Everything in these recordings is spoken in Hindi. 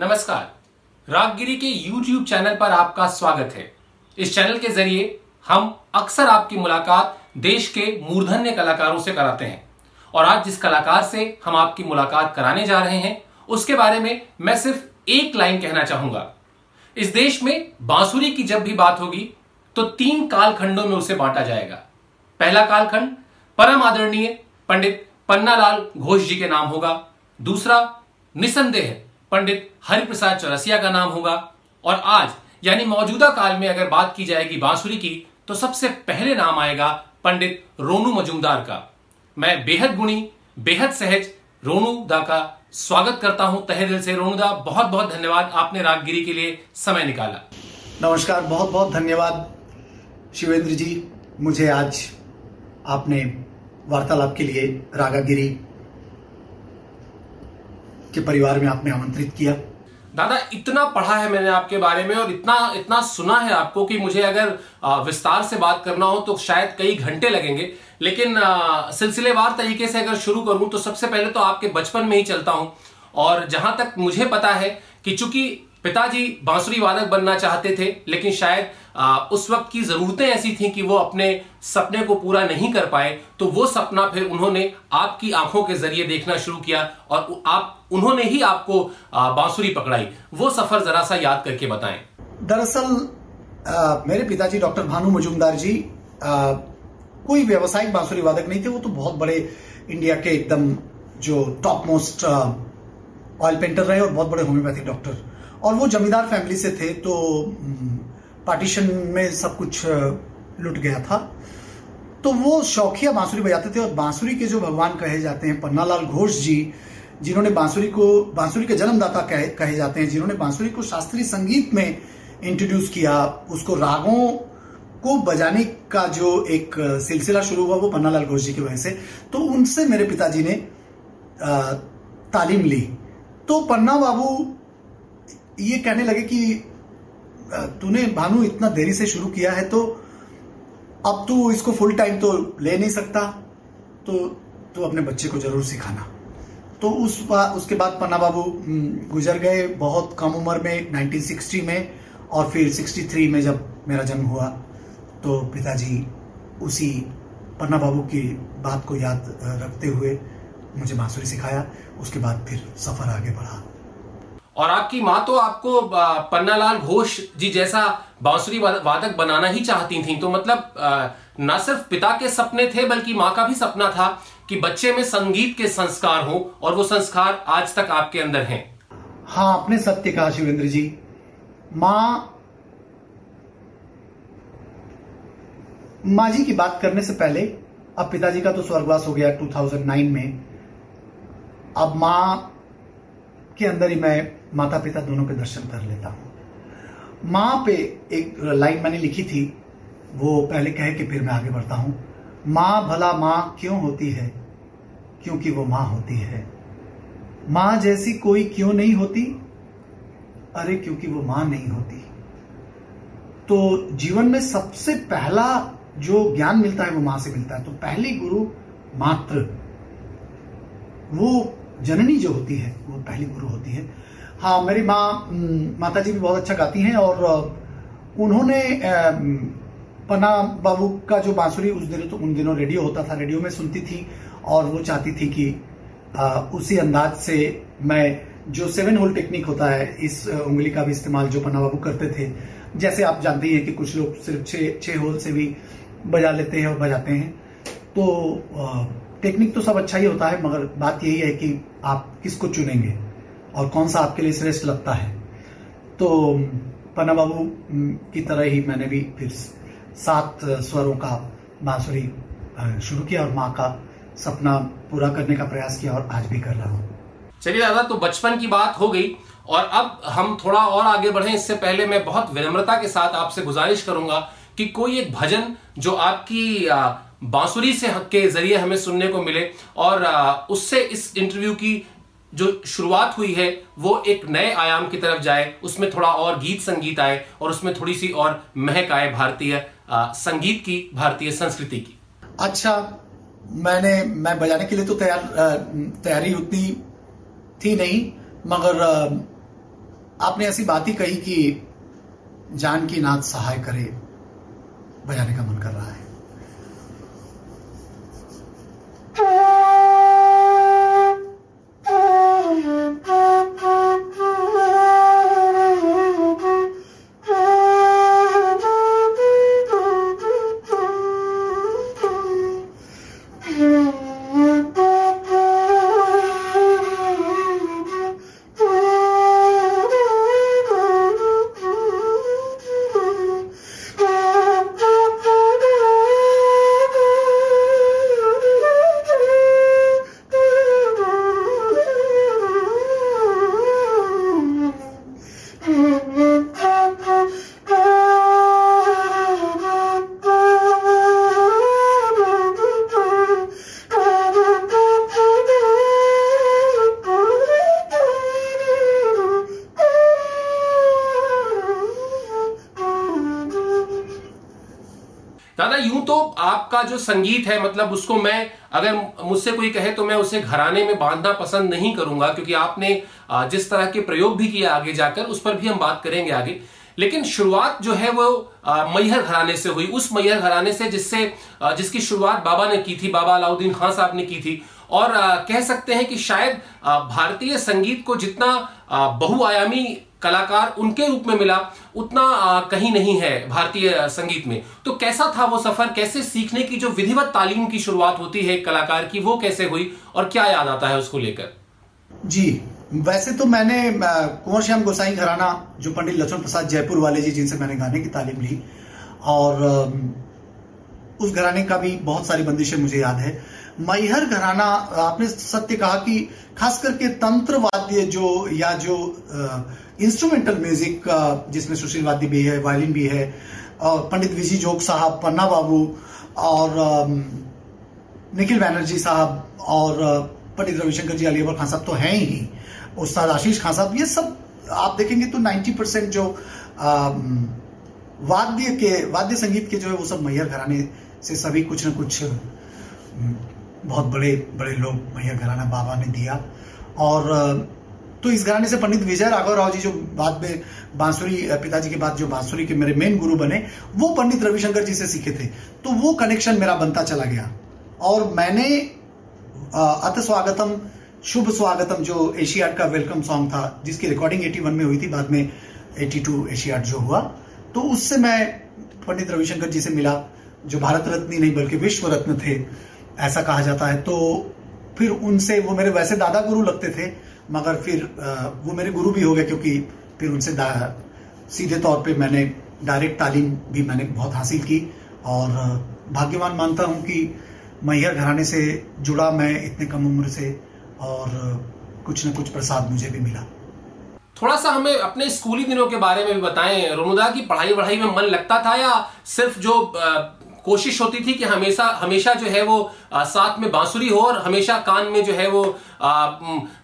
नमस्कार। रागगिरी के YouTube चैनल पर आपका स्वागत है। इस चैनल के ज़रिए हम अक्सर आपकी मुलाकात देश के मूर्धन्य कलाकारों से कराते हैं। और आज जिस कलाकार से हम आपकी मुलाकात कराने जा रहे हैं, उसके बारे में मैं सिर्फ़ एक लाइन कहना चाहूँगा। इस देश में बांसुरी की जब भी बात होगी तो तीन कालखंडों में उसे बांटा जाएगा। पहला कालखंड परम आदरणीय पंडित पन्नालाल घोष जी के नाम होगा। दूसरा निसंदेह पंडित हरिप्रसाद चौरसिया का नाम होगा। और आज, यानी मौजूदा काल में अगर बात की जाएगी बांसुरी की तो सबसे पहले नाम आएगा पंडित रोनू मजुमदार का। मैं बेहद गुणी, बेहद सहज रोनू दा का स्वागत करता हूँ। तहे दिल से रोनू दा बहुत बहुत धन्यवाद आपने रागगिरी के लिए समय निकाला। नमस्कार बहुत बहुत धन्यवाद शिवेंद्र जी। मुझे आज आपने वार्तालाप के लिए रागागिरी के परिवार में आपने आमंत्रित किया? दादा, इतना पढ़ा है मैंने आपके बारे में और इतना इतना सुना है आपको कि मुझे अगर विस्तार से बात करना हो तो शायद कई घंटे लगेंगे। लेकिन सिलसिलेवार तरीके से अगर शुरू करूँ तो सबसे पहले तो आपके बचपन में ही चलता हूँ। और जहाँ तक मुझे पता है कि चूँकि पिताजी बांसुरी वादक बनना चाहते थे लेकिन शायद आ, उस वक्त की जरूरतें ऐसी थी कि वो अपने सपने को पूरा नहीं कर पाए तो वो सपना फिर उन्होंने आपकी आँखों के ज़रिए देखना शुरू किया और आप उन्होंने ही आपको बांसुरी पकड़ाई। वो सफ़र जरा सा याद करके बताएँ। दरअसल मेरे पिताजी डॉक्टर भानु मजुमदार जी आ, कोई व्यवसायिक बांसुरी वादक नहीं थे वो तो बहुत बड़े इंडिया के एकदम जो टॉप मोस्ट ऑयल पेंटर रहे और बहुत बड़े होम्योपैथिक डॉक्टर और वो जमींदार फैमिली से थे तो पार्टीशन में सब कुछ लुट गया था। तो वो शौकिया बांसुरी बजाते थे और बांसुरी के जो भगवान कहे जाते हैं पन्नालाल घोष जी जिन्होंने बांसुरी को बांसुरी के जन्मदाता कहे, कहे जाते हैं जिन्होंने बांसुरी को शास्त्रीय संगीत में इंट्रोड्यूस किया उसको रागों को बजाने का जो एक सिलसिला शुरू हुआ वो पन्नालाल घोष जी की वजह से। तो उनसे मेरे पिताजी ने तालीम ली। तो पन्ना बाबू ये कहने लगे कि तूने भानु इतना देरी से शुरू किया है तो अब तू इसको फुल टाइम तो ले नहीं सकता। तो तू अपने बच्चे को ज़रूर सिखाना। तो उस बा, उसके बाद पन्ना बाबू गुजर गए बहुत कम उम्र में 1960 में और फिर 63 में जब मेरा जन्म हुआ तो पिताजी उसी पन्ना बाबू की बात को याद रखते हुए मुझे बांसुरी सिखाया। उसके बाद फिर सफ़र आगे बढ़ा। और आपकी माँ तो आपको पन्नालाल घोष जी जैसा बांसुरी वादक बनाना ही चाहती थी। तो मतलब न सिर्फ़ पिता के सपने थे, बल्कि माँ का भी सपना था कि बच्चे में संगीत के संस्कार हो और वो संस्कार आज तक आपके अंदर हैं। हाँ आपने सत्य कहा शिवेंद्र जी। माँ माँ जी की बात करने से पहले, अब पिताजी का तो स्वर्गवास हो गया 2009 में। अब माँ के अंदर ही मैं माता पिता दोनों के दर्शन कर लेता हूँ। माँ पे एक लाइन मैंने लिखी थी, वो पहले कहे कि फिर मैं आगे बढ़ता हूँ। माँ भला माँ क्यों होती है? क्योंकि वो माँ होती है। माँ जैसी कोई क्यों नहीं होती? अरे, क्योंकि वो माँ नहीं होती। तो जीवन में सबसे पहला जो ज्ञान मिलता है, वो माँ से मिलता है। तो पहली गुरु मात्र, वो जननी जो होती है, वो पहली गुरु होती है। हाँ मेरी माँ माता जी भी बहुत अच्छा गाती हैं और उन्होंने पन्ना बाबू का जो बांसुरी उस दिनों तो उन दिनों रेडियो होता था रेडियो में सुनती थी और वो चाहती थी कि आ, उसी अंदाज से मैं जो सेवन होल टेक्निक होता है इस उंगली का भी इस्तेमाल जो पन्ना बाबू करते थे जैसे आप जानते ही हैं कि कुछ लोग सिर्फ़ छह छह होल से भी बजा लेते हैं और बजाते हैं तो आ, टेक्निक तो सब अच्छा ही होता है मगर बात यही है कि आप किसको चुनेंगे? और कौन सा आपके लिए श्रेष्ठ लगता है? तो पन्ना बाबू की तरह ही मैंने भी फिर सात स्वरों का बांसुरी शुरू किया और माँ का सपना पूरा करने का प्रयास किया और आज भी कर रहा हूँ। चलिए दादा तो बचपन की बात हो गई और अब हम थोड़ा और आगे बढ़े। इससे पहले मैं बहुत विनम्रता के साथ आपसे गुजारिश करूँगा कि कोई एक भजन जो आपकी बांसुरी से के ज़रिए हमें सुनने को मिले और उससे इस इंटरव्यू की जो शुरुआत हुई है, वो एक नए आयाम की तरफ़ जाए, उसमें थोड़ा और गीत संगीत आए और उसमें थोड़ी सी और महक आए भारतीय संगीत की, भारतीय संस्कृति की। अच्छा मैंने, मैं बजाने के लिए तो तैयार तैयारी उतनी थी नहीं, मगर आपने ऐसी बात ही कही कि जान की नाथ सहाय करे, बजाने का मन कर रहा है। आपका जो संगीत है मतलब उसको मैं, अगर मुझसे कोई कहे तो मैं उसे घराने में बांधना पसंद नहीं करूँगा, क्योंकि आपने जिस तरह के प्रयोग भी किया आगे जाकर, उस पर भी हम बात करेंगे आगे। लेकिन शुरुआत जो है वो मैहर घराने से हुई। उस मैहर घराने से जिससे जिसकी शुरुआत बाबा ने की थी, बाबा अलाउद्दीन खान साहब ने की थी। और कह सकते हैं कि शायद भारतीय संगीत को जितना बहुआयामी कलाकार उनके रूप में मिला, उतना कहीं नहीं है भारतीय संगीत में। तो कैसा था वो सफ़र? कैसे सीखने की जो विधिवत तालीम की शुरुआत होती है कलाकार की, वो कैसे हुई और क्या याद आता है उसको लेकर? जी, वैसे तो मैंने कुंवर श्याम गोसाई घराना, जो पंडित लक्ष्मण प्रसाद जयपुर वाले जी, जिनसे मैंने गाने की तालीम ली, और उस घराने का भी बहुत सारी बंदिशें मुझे याद है। मैहर घराना, आपने सत्य कहा कि खास करके तंत्र वाद्य जो, या जो इंस्ट्रूमेंटल म्यूज़िक जिसमें सुशील वाद्य भी है वायलिन भी है पंडित विजय जोग साहब, पन्ना बाबू, और निखिल बैनर्जी साहब, और पंडित रविशंकर जी अली खान साहब तो हैं ही उस्ताद आशीष खान साहब, ये सब आप देखेंगे तो 90 परसेंट जो वाद्य के, वाद्य संगीत के जो है वो सब मैहर घराने से सभी कुछ न कुछ बहुत बड़े बड़े लोग मैया घराना बाबा ने दिया। और तो इस घराने से पंडित विजय राघव राव जी जो बाद में बांसुरी पिताजी के बाद जो बांसुरी के मेरे मेन गुरु बने, वो पंडित रविशंकर जी से सीखे थे। तो वो कनेक्शन मेरा बनता चला गया। और मैंने अत स्वागतम, शुभ स्वागतम जो एशियाड का वेलकम सॉन्ग था, जिसकी रिकॉर्डिंग 81 में हुई थी, बाद में 82 एशियाड जो हुआ तो उससे मैं पंडित रविशंकर जी से मिला। जो भारत रत्न नहीं, बल्कि विश्व रत्न थे, ऐसा कहा जाता है। तो फिर उनसे, वो मेरे वैसे दादा गुरु लगते थे, मगर फिर वो मेरे गुरु भी हो गए, क्योंकि फिर उनसे सीधे तौर पे मैंने डायरेक्ट तालीम भी मैंने बहुत हासिल की, और भाग्यवान मानता हूँ कि मैहर घराने से जुड़ा मैं इतने कम उम्र से, और कुछ न कुछ प्रसाद मुझे भी मिला। थोड़ा सा हमें अपने स्कूली दिनों के बारे में भी बताएँ। रोनुदा की पढ़ाई वढ़ाई में मन लगता था या सिर्फ़ जो कोशिश होती थी कि हमेशा हमेशा जो है वो आ, साथ में बांसुरी हो और हमेशा कान में जो है वो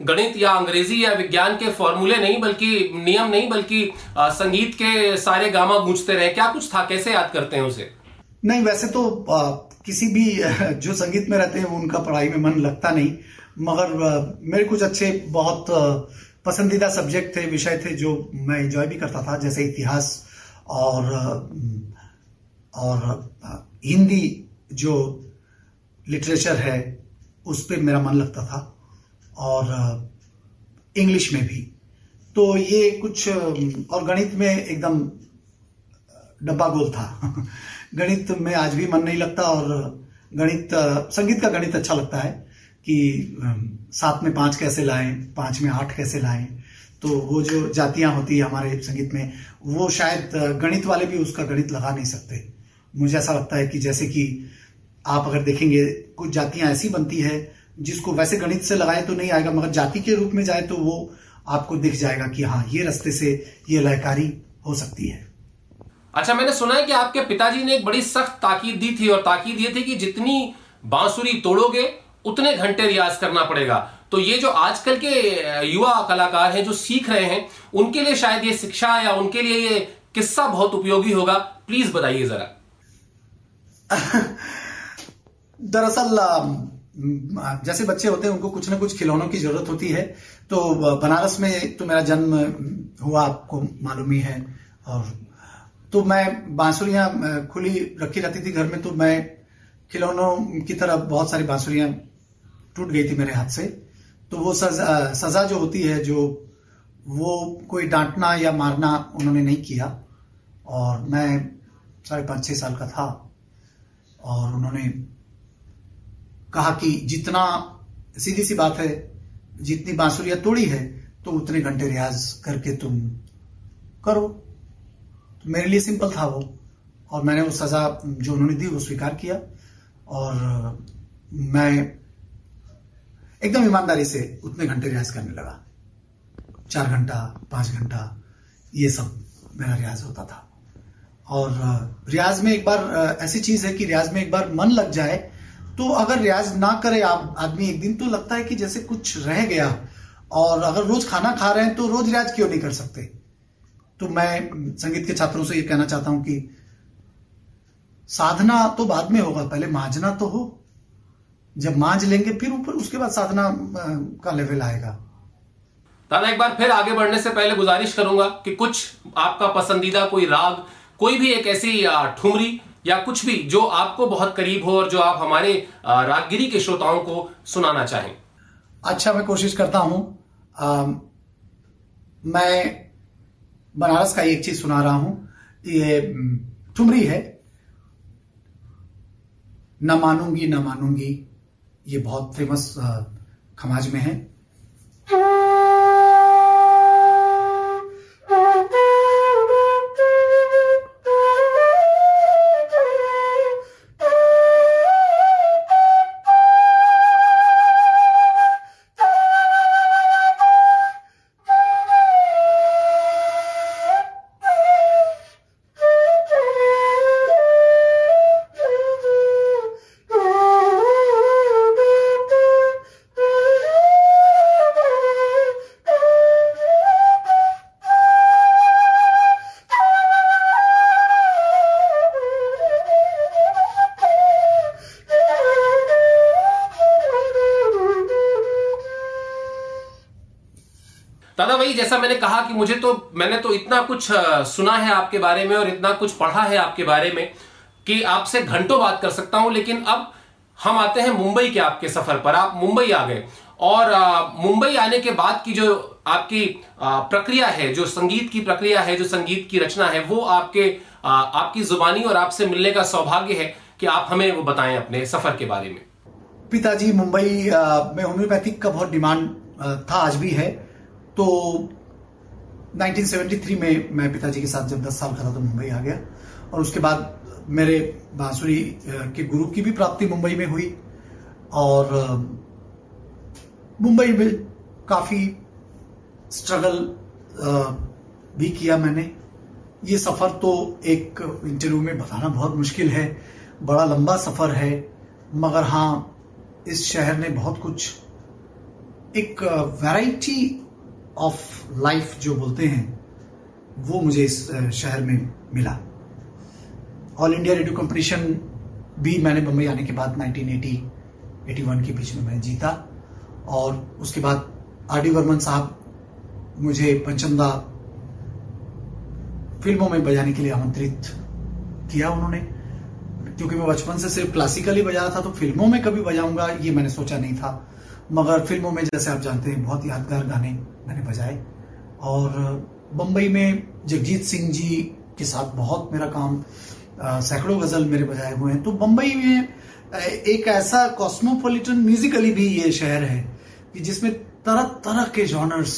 गणित या अंग्रेज़ी या विज्ञान के फॉर्मूले नहीं बल्कि नियम नहीं बल्कि आ, संगीत के सारे गामा गूंजते रहे। क्या कुछ था? कैसे याद करते हैं उसे? नहीं वैसे तो आ, किसी भी जो संगीत में रहते हैं वो उनका पढ़ाई में मन लगता नहीं। मगर मेरे कुछ अच्छे बहुत पसंदीदा सब्जेक्ट थे विषय थे जो मैं एंजॉय भी करता था जैसे इतिहास और और हिंदी जो लिटरेचर है, उस पर मेरा मन लगता था और इंग्लिश में भी। तो ये कुछ और गणित में एकदम डब्बा गोल था। गणित में आज भी मन नहीं लगता और गणित संगीत का गणित अच्छा लगता है कि सात में पाँच कैसे लाएँ, पाँच में आठ कैसे लाएँ। तो वो जो जातियाँ होती है हमारे संगीत में, वो शायद गणित वाले भी उसका गणित लगा नहीं सकते। मुझे ऐसा लगता है कि जैसे कि आप अगर देखेंगे, कुछ जातियाँ ऐसी बनती है जिसको वैसे गणित से लगाए तो नहीं आएगा, मगर जाति के रूप में जाए तो वो आपको दिख जाएगा कि हाँ ये रस्ते से ये लयकारी हो सकती है। अच्छा मैंने सुना है कि आपके पिताजी ने एक बड़ी सख्त ताकीद दी थी और ताकीद ये थी कि जितनी बांसुरी तोड़ोगे, उतने घंटे रियाज करना पड़ेगा। तो ये जो आजकल के युवा कलाकार हैं, जो सीख रहे हैं, उनके लिए शायद ये शिक्षा या उनके लिए ये किस्सा बहुत उपयोगी होगा। प्लीज़ बताइए जरा। दरअसल जैसे बच्चे होते हैं, उनको कुछ ना कुछ खिलौनों की ज़रूरत होती है। तो बनारस में तो मेरा जन्म हुआ आपको मालूम ही है। और तो मैं बांसुरियाँ खुली रखी रहती थी घर में तो मैं खिलौनों की तरह बहुत सारी बांसुरियाँ टूट गई थी मेरे हाथ से। तो वो सजा सजा जो होती है, जो वो कोई डांटना या मारना उन्होंने नहीं किया। और मैं साढ़े पाँच छह साल का था। और उन्होंने कहा कि जितना सीधी सी बात है, जितनी बांसुरिया तोड़ी है तो उतने घंटे रियाज करके तुम करो। तो मेरे लिए सिंपल था वो। और मैंने वो सजा जो उन्होंने दी, वो स्वीकार किया। और मैं एकदम ईमानदारी से उतने घंटे रियाज करने लगा। चार घंटा, पाँच घंटा, ये सब मेरा रियाज होता था। और रियाज में एक बार ऐसी चीज़ है कि रियाज में एक बार मन लग जाए तो अगर रियाज ना करे आप, आदमी एक दिन तो लगता है कि जैसे कुछ रह गया। और अगर रोज खाना खा रहे हैं तो रोज रियाज क्यों नहीं कर सकते? तो मैं संगीत के छात्रों से ये कहना चाहता हूँ कि साधना तो बाद में होगा, पहले मांझना तो हो। जब मांझ लेंगे, फिर ऊपर, उसके बाद साधना का लेवल आएगा। दादा, एक बार फिर आगे बढ़ने से पहले गुजारिश करूँगा कि कुछ आपका पसंदीदा कोई राग कोई भी एक ऐसी ठुमरी या कुछ भी जो आपको बहुत करीब हो और जो आप हमारे रागगिरी के श्रोताओं को सुनाना चाहें। अच्छा मैं कोशिश करता हूँ। आ, मैं बनारस का एक चीज़ सुना रहा हूँ। ये ठुमरी है। न मानूँगी न मानूँगी ये बहुत फ़ेमस खमाज में है। दादा भाई जैसा मैंने कहा कि मुझे तो मैंने तो इतना कुछ सुना है आपके बारे में और इतना कुछ पढ़ा है आपके बारे में कि आपसे घंटों बात कर सकता हूँ, लेकिन अब हम आते हैं मुंबई के आपके सफ़र पर। आप मुंबई आ गए और मुंबई आने के बाद की जो आपकी प्रक्रिया है, जो संगीत की प्रक्रिया है, जो संगीत की रचना है, वो आपके आपकी जुबानी और आपसे मिलने का सौभाग्य है कि आप हमें वो बताएँ अपने सफ़र के बारे में। पिताजी, मुंबई में होम्योपैथिक का बहुत डिमांड था, आज भी है। तो 1973 में मैं पिताजी के साथ जब 10 साल था तो मुंबई आ गया। और उसके बाद मेरे बांसुरी के गुरु की भी प्राप्ति मुंबई में हुई। और मुंबई में काफ़ी स्ट्रगल भी किया मैंने। ये सफ़र तो एक इंटरव्यू में बताना बहुत मुश्किल है। बड़ा लंबा सफ़र है। मगर हाँ इस शहर ने बहुत कुछ, एक वैरायटी ऑफ़ लाइफ जो बोलते हैं, वो मुझे इस शहर में मिला। ऑल इंडिया रेडियो कंपटीशन भी मैंने बम्बई आने के बाद 1980 81 के बीच में मैं जीता। और उसके बाद आर डी वर्मन साहब मुझे पंचंदा फ़िल्मों में बजाने के लिए आमंत्रित किया उन्होंने। क्योंकि मैं बचपन से सिर्फ़ क्लासिकली बजा था तो फ़िल्मों में कभी बजाऊँगा, ये मैंने सोचा नहीं था। मगर फ़िल्मों में, जैसे आप जानते हैं, बहुत यादगार गाने मैंने बजाए। और बम्बई में जगजीत सिंह जी के साथ बहुत मेरा काम सैकड़ों गज़ल मेरे बजाए हुए हैं। तो बम्बई में एक ऐसा कॉस्मोपोलिटन म्यूजिकली भी ये शहर है कि जिसमें तरह तरह के जॉनर्स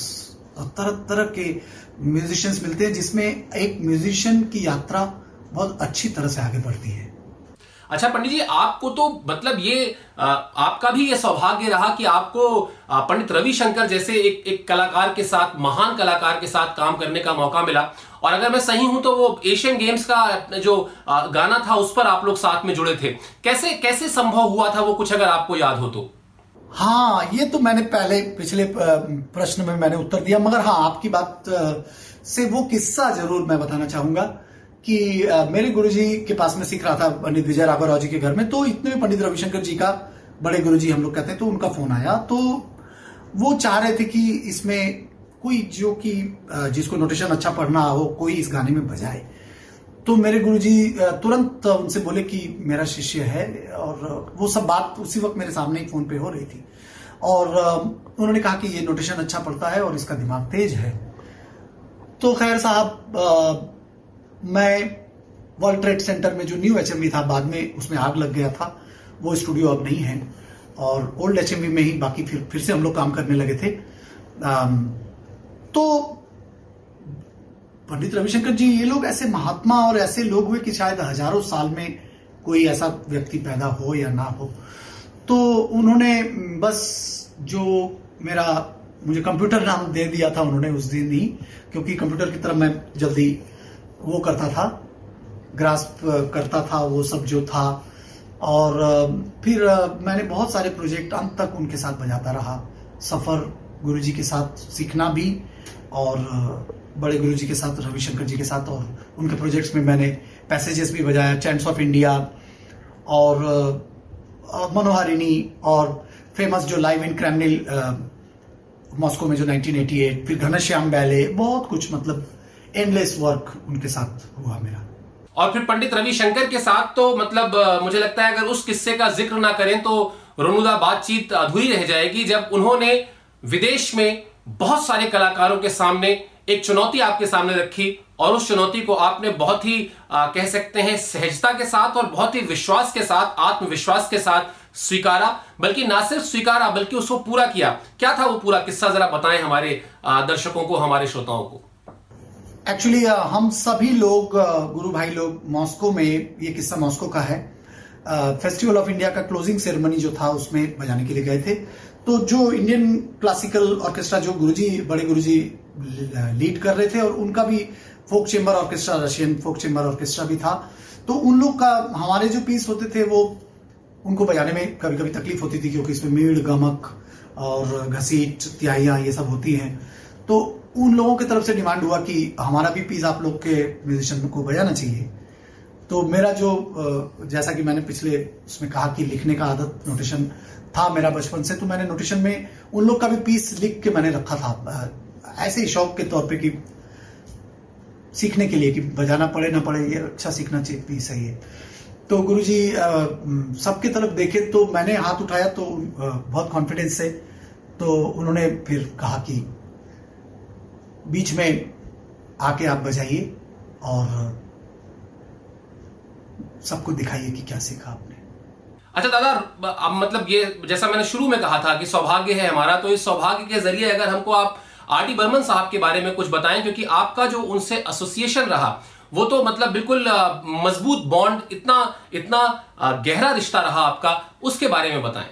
और तरह तरह के म्यूजिशियंस मिलते हैं, जिसमें एक म्यूजिशियन की यात्रा बहुत अच्छी तरह से आगे बढ़ती है। अच्छा पंडित जी, आपको तो मतलब ये आपका भी ये सौभाग्य रहा कि आपको पंडित रविशंकर जैसे एक एक कलाकार के साथ, महान कलाकार के साथ काम करने का मौका मिला। और अगर मैं सही हूँ तो वो एशियन गेम्स का जो गाना था, उस पर आप लोग साथ में जुड़े थे। कैसे कैसे संभव हुआ था वो कुछ अगर आपको याद हो तो? हाँ ये तो मैंने पहले, पिछले प्रश्न में मैंने उत्तर दिया, मगर हाँ आपकी बात से वो किस्सा ज़रूर मैं बताना चाहूँगा। कि मेरे गुरुजी के पास में सीख रहा था पंडित विजय राघव राव जी के घर में तो इतने में पंडित रविशंकर जी का बड़े गुरुजी हम लोग कहते हैं तो उनका फ़ोन आया। तो वो चाह रहे थे कि इसमें कोई जो कि जिसको नोटेशन अच्छा पढ़ना हो, कोई इस गाने में बजाए। तो मेरे गुरुजी तुरंत उनसे बोले कि मेरा शिष्य है, और वो सब बात उसी वक्त मेरे सामने ही फ़ोन पे हो रही थी। और उन्होंने कहा कि ये नोटेशन अच्छा पढ़ता है और इसका दिमाग तेज है। तो खैर साहब मैं वर्ल्ड ट्रेड सेंटर में जो न्यू एचएमवी था, बाद में उसमें आग लग गया था। वो स्टूडियो अब नहीं है। और ओल्ड एच में ही बाकी फिर फिर से हम लोग काम करने लगे थे। तो पंडित रविशंकर जी, ये लोग ऐसे महात्मा और ऐसे लोग हुए कि शायद हज़ारों साल में कोई ऐसा व्यक्ति पैदा हो या ना हो। तो उन्होंने, बस जो मेरा, मुझे कंप्यूटर नाम दे दिया था उन्होंने उस दिन ही, क्योंकि कंप्यूटर की तरफ़ मैं जल्दी वो करता था, ग्रास्प करता था, वो सब जो था। और फिर मैंने बहुत सारे प्रोजेक्ट अंत तक उनके साथ बजाता रहा। सफ़र गुरुजी के साथ सीखना भी और बड़े गुरुजी के साथ, रविशंकर जी के साथ और उनके प्रोजेक्ट्स में मैंने पैसेजेस भी बजाया चैंट्स ऑफ़ इंडिया और मनोहारिणी और फ़ेमस जो लाइव इन क्रैमनिल मॉस्को में जो 1988 फिर घनश्याम बैले, बहुत कुछ मतलब एंडलेस वर्क उनके साथ हुआ मेरा। और फिर पंडित रविशंकर के साथ तो मतलब मुझे लगता है अगर उस किस्से का ज़िक्र ना करें तो रोनुदा बातचीत अधूरी रह जाएगी जब उन्होंने विदेश में बहुत सारे कलाकारों के सामने एक चुनौती आपके सामने रखी और उस चुनौती को आपने बहुत ही आ, कह सकते हैं सहजता के साथ और बहुत ही विश्वास के साथ आत्मविश्वास के साथ स्वीकारा। बल्कि ना सिर्फ़ स्वीकारा बल्कि उसको पूरा किया। क्या था वो पूरा किस्सा? जरा बताएँ हमारे आ, दर्शकों को हमारे श्रोताओं को। एक्चुअली हम सभी लोग गुरु भाई लोग मॉस्को में, ये किस्सा मॉस्को का है। फेस्टिवल ऑफ़ इंडिया का क्लोजिंग सेरेमनी जो था, उसमें बजाने के लिए गए थे। तो जो इंडियन क्लासिकल ऑर्केस्ट्रा जो गुरुजी, बड़े गुरुजी लीड कर रहे थे, और उनका भी folk chamber orchestra Russian folk chamber orchestra भी था। तो उन लोग का, हमारे जो पीस होते थे, वो उनको बजाने में कभी कभी तकलीफ़ होती थी, क्योंकि इसमें मीड़, गमक और घसीट त्याइया ये सब होती हैं। तो उन लोगों की तरफ़ से डिमांड हुआ कि हमारा भी पीस आप लोग के म्यूजिशियन को बजाना चाहिए। तो मेरा जो जैसा कि मैंने पिछले उसमें कहा कि लिखने का आदत नोटेशन था मेरा बचपन से तो मैंने नोटेशन में उन लोग का भी पीस लिख के मैंने रखा था। ऐसे ही शौक के तौर पे कि सीखने के लिए कि बजाना पड़े, ना पड़े, ये अच्छा सीखना चाहिए पीस है। ये तो गुरु जी सबके तरफ़ देखे तो मैंने हाथ उठाया तो बहुत कॉन्फिडेंस से तो उन्होंने फिर कहा कि बीच में आके आप बजाइए और सबको दिखाइए कि क्या सीखा आपने। अच्छा दादा अब मतलब ये जैसा मैंने शुरू में कहा था कि सौभाग्य है हमारा तो इस सौभाग्य के ज़रिए अगर हमको आप आर डी बर्मन साहब के बारे में कुछ बताएँ क्योंकि आपका जो उनसे एसोसिएशन रहा वो तो मतलब बिल्कुल मज़बूत बॉन्ड इतना इतना गहरा रिश्ता रहा आपका उसके बारे में बताएँ।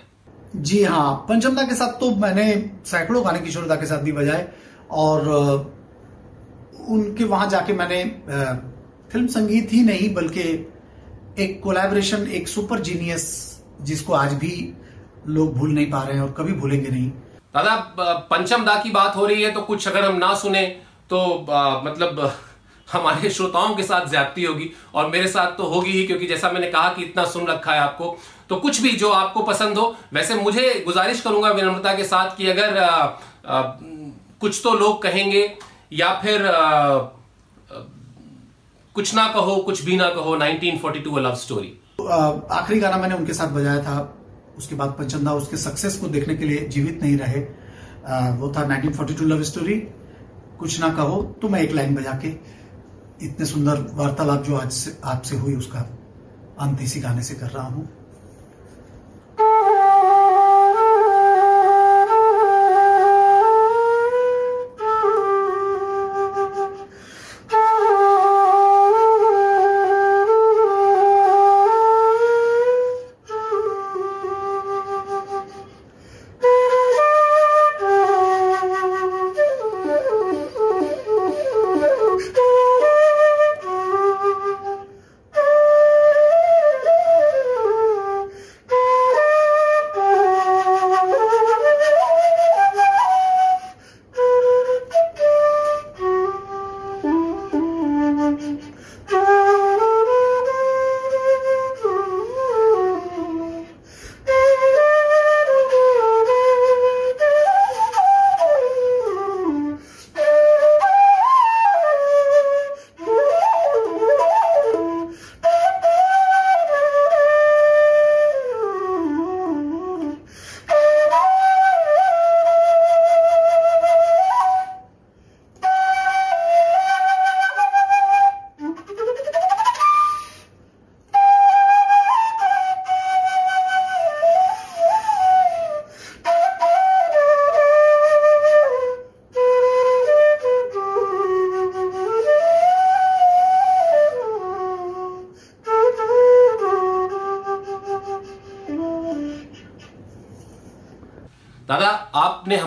जी हाँ पंचमदा के साथ तो मैंने सैकड़ों गाने किशोरदा के साथ भी बजाए और उनके वहाँ जाके मैंने फ़िल्म संगीत ही नहीं बल्कि एक कोलैबोरेशन एक सुपर जीनियस जिसको आज भी लोग भूल नहीं पा रहे हैं और कभी भूलेंगे नहीं। दादा पंचम दा की बात हो रही है तो कुछ अगर हम ना सुने तो आ, मतलब हमारे श्रोताओं के साथ ज्यादती होगी और मेरे साथ तो होगी ही क्योंकि जैसा मैंने कहा कि इतना सुन रखा है आपको तो कुछ भी जो आपको पसंद हो वैसे मुझे गुजारिश करूँगा विनम्रता के साथ कि अगर आ, आ, कुछ तो लोग कहेंगे या फिर आ, कुछ ना कहो कुछ भी ना कहो 1942 लव स्टोरी। आखिरी गाना मैंने उनके साथ बजाया था उसके बाद पंचंदा उसके सक्सेस को देखने के लिए जीवित नहीं रहे। आ, वो था 1942 लव स्टोरी कुछ ना कहो तो मैं एक लाइन बजा के इतने सुंदर वार्तालाप जो आज से आपसे हुई उसका अंत इसी गाने से कर रहा हूँ।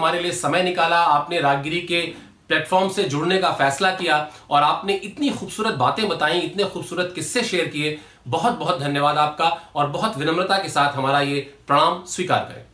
हमारे लिए समय निकाला, आपने रागगिरी के प्लेटफॉर्म से जुड़ने का फैसला किया और आपने इतनी खूबसूरत बातें बताई, इतने खूबसूरत किस्से शेयर किए। बहुत बहुत धन्यवाद आपका और बहुत विनम्रता के साथ हमारा ये प्रणाम स्वीकार करें।